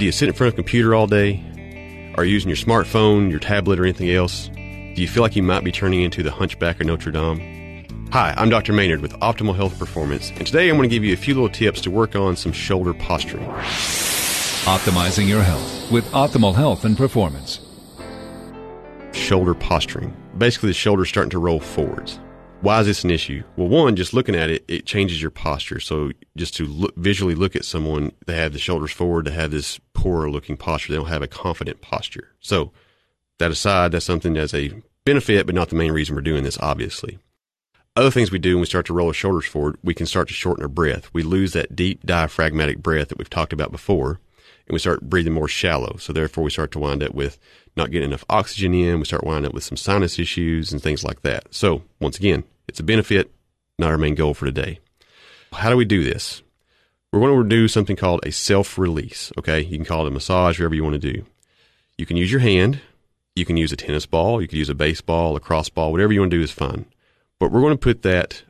Do you sit in front of a computer all day? Are you using your smartphone, your tablet, or anything else? Do you feel like you might be turning into the hunchback of Notre Dame? Hi, I'm Dr. Maynard with Optimal Health Performance, and today I'm going to give you a few little tips to work on some shoulder posturing. Optimizing your health with Optimal Health and Performance. Shoulder posturing. Basically, the shoulder's starting to roll forwards. Why is this an issue? Well, one, just looking at it, it changes your posture. So just to look, visually look at someone, they have the shoulders forward, they have this poor looking posture. They don't have a confident posture. So that aside, that's something that's a benefit, but not the main reason we're doing this, obviously. Other things we do when we start to roll our shoulders forward, we can start to shorten our breath. We lose that deep diaphragmatic breath that we've talked about before, and we start breathing more shallow. So therefore, we start to wind up with not getting enough oxygen in. We start winding up with some sinus issues and things like that. So once again, it's a benefit, not our main goal for today. How do we do this? We're going to do something called a self release. Okay. You can call it a massage, whatever you want to do. You can use your hand. You can use a tennis ball. You can use a baseball, a cross ball, whatever you want to do is fine. But we're going to put that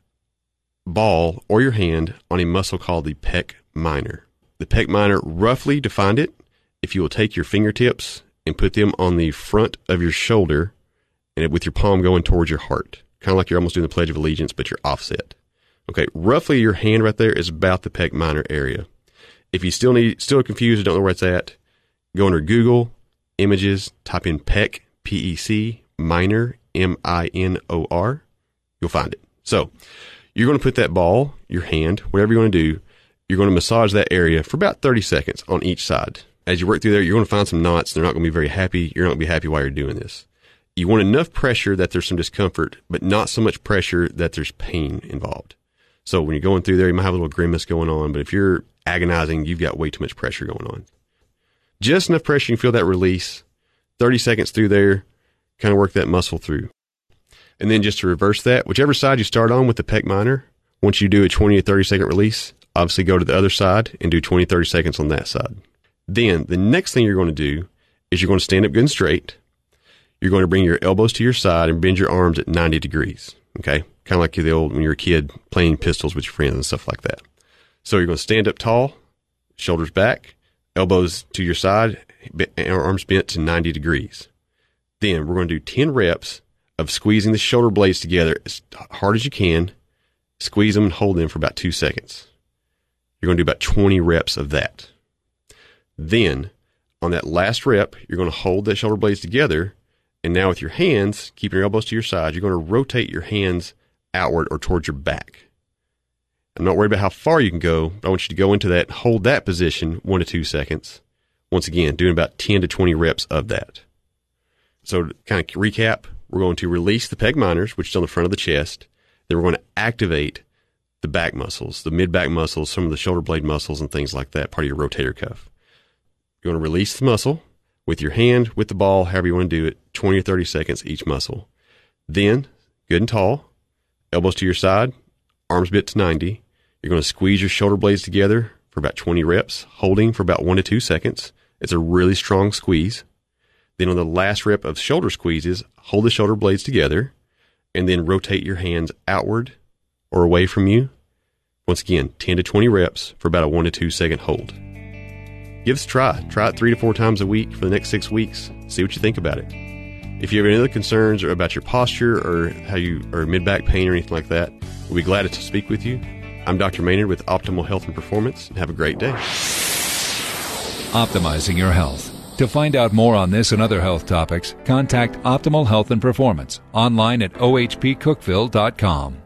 ball or your hand on a muscle called the pec minor. The pec minor, roughly defined it, if you will take your fingertips and put them on the front of your shoulder and with your palm going towards your heart, kind of like you're almost doing the Pledge of Allegiance, but you're offset. Okay, roughly your hand right there is about the pec minor area. If you still need, still confused, don't know where it's at, go under Google Images, type in pec, P E C, minor, M I N O R. You'll find it. So you're going to put that ball, your hand, whatever you're going to do, you're going to massage that area for about 30 seconds on each side. As you work through there, you're going to find some knots. They're not going to be very happy. You're not going to be happy while you're doing this. You want enough pressure that there's some discomfort, but not so much pressure that there's pain involved. So when you're going through there, you might have a little grimace going on, but if you're agonizing, you've got way too much pressure going on. Just enough pressure you can feel that release. 30 seconds through there, kind of work that muscle through. And then just to reverse that, whichever side you start on with the pec minor, once you do a 20 or 30 second release, obviously go to the other side and do 20, 30 seconds on that side. Then the next thing you're going to do is you're going to stand up good and straight. You're going to bring your elbows to your side and bend your arms at 90 degrees. Okay. Kind of like you the old, when you're a kid playing pistols with your friends and stuff like that. So you're going to stand up tall, shoulders back, elbows to your side, uh, arms bent to 90 degrees. Then we're going to do 10 reps of squeezing the shoulder blades together as hard as you can. Squeeze them and hold them for about two seconds. You're going to do about 20 reps of that. Then on that last rep, you're going to hold the shoulder blades together. And now with your hands, keeping your elbows to your side, you're going to rotate your hands outward or towards your back. I'm not worried about how far you can go, I want you to go into that, hold that position one to two seconds. Once again, doing about 10 to 20 reps of that. So to kind of recap, we're going to release the pec minors, which is on the front of the chest. Then we're going to activate the back muscles, the mid back muscles, some of the shoulder blade muscles and things like that, part of your rotator cuff. You're going to release the muscle with your hand, with the ball, however you want to do it, 20 or 30 seconds each muscle. Then, good and tall, elbows to your side, arms bent to 90. You're going to squeeze your shoulder blades together for about 20 reps, holding for about one to two seconds. It's a really strong squeeze. Then on the last rep of shoulder squeezes, hold the shoulder blades together and then rotate your hands outward or away from you. Once again, 10 to 20 reps for about a one to two second hold. Give us a try. Try it three to four times a week for the next six weeks. See what you think about it. If you have any other concerns or about your posture or how you or mid back pain or anything like that, we'll be glad to speak with you. I'm Dr. Maynard with Optimal Health and Performance. Have a great day. Optimizing your health. To find out more on this and other health topics, contact Optimal Health and Performance online at ohpcookeville.com.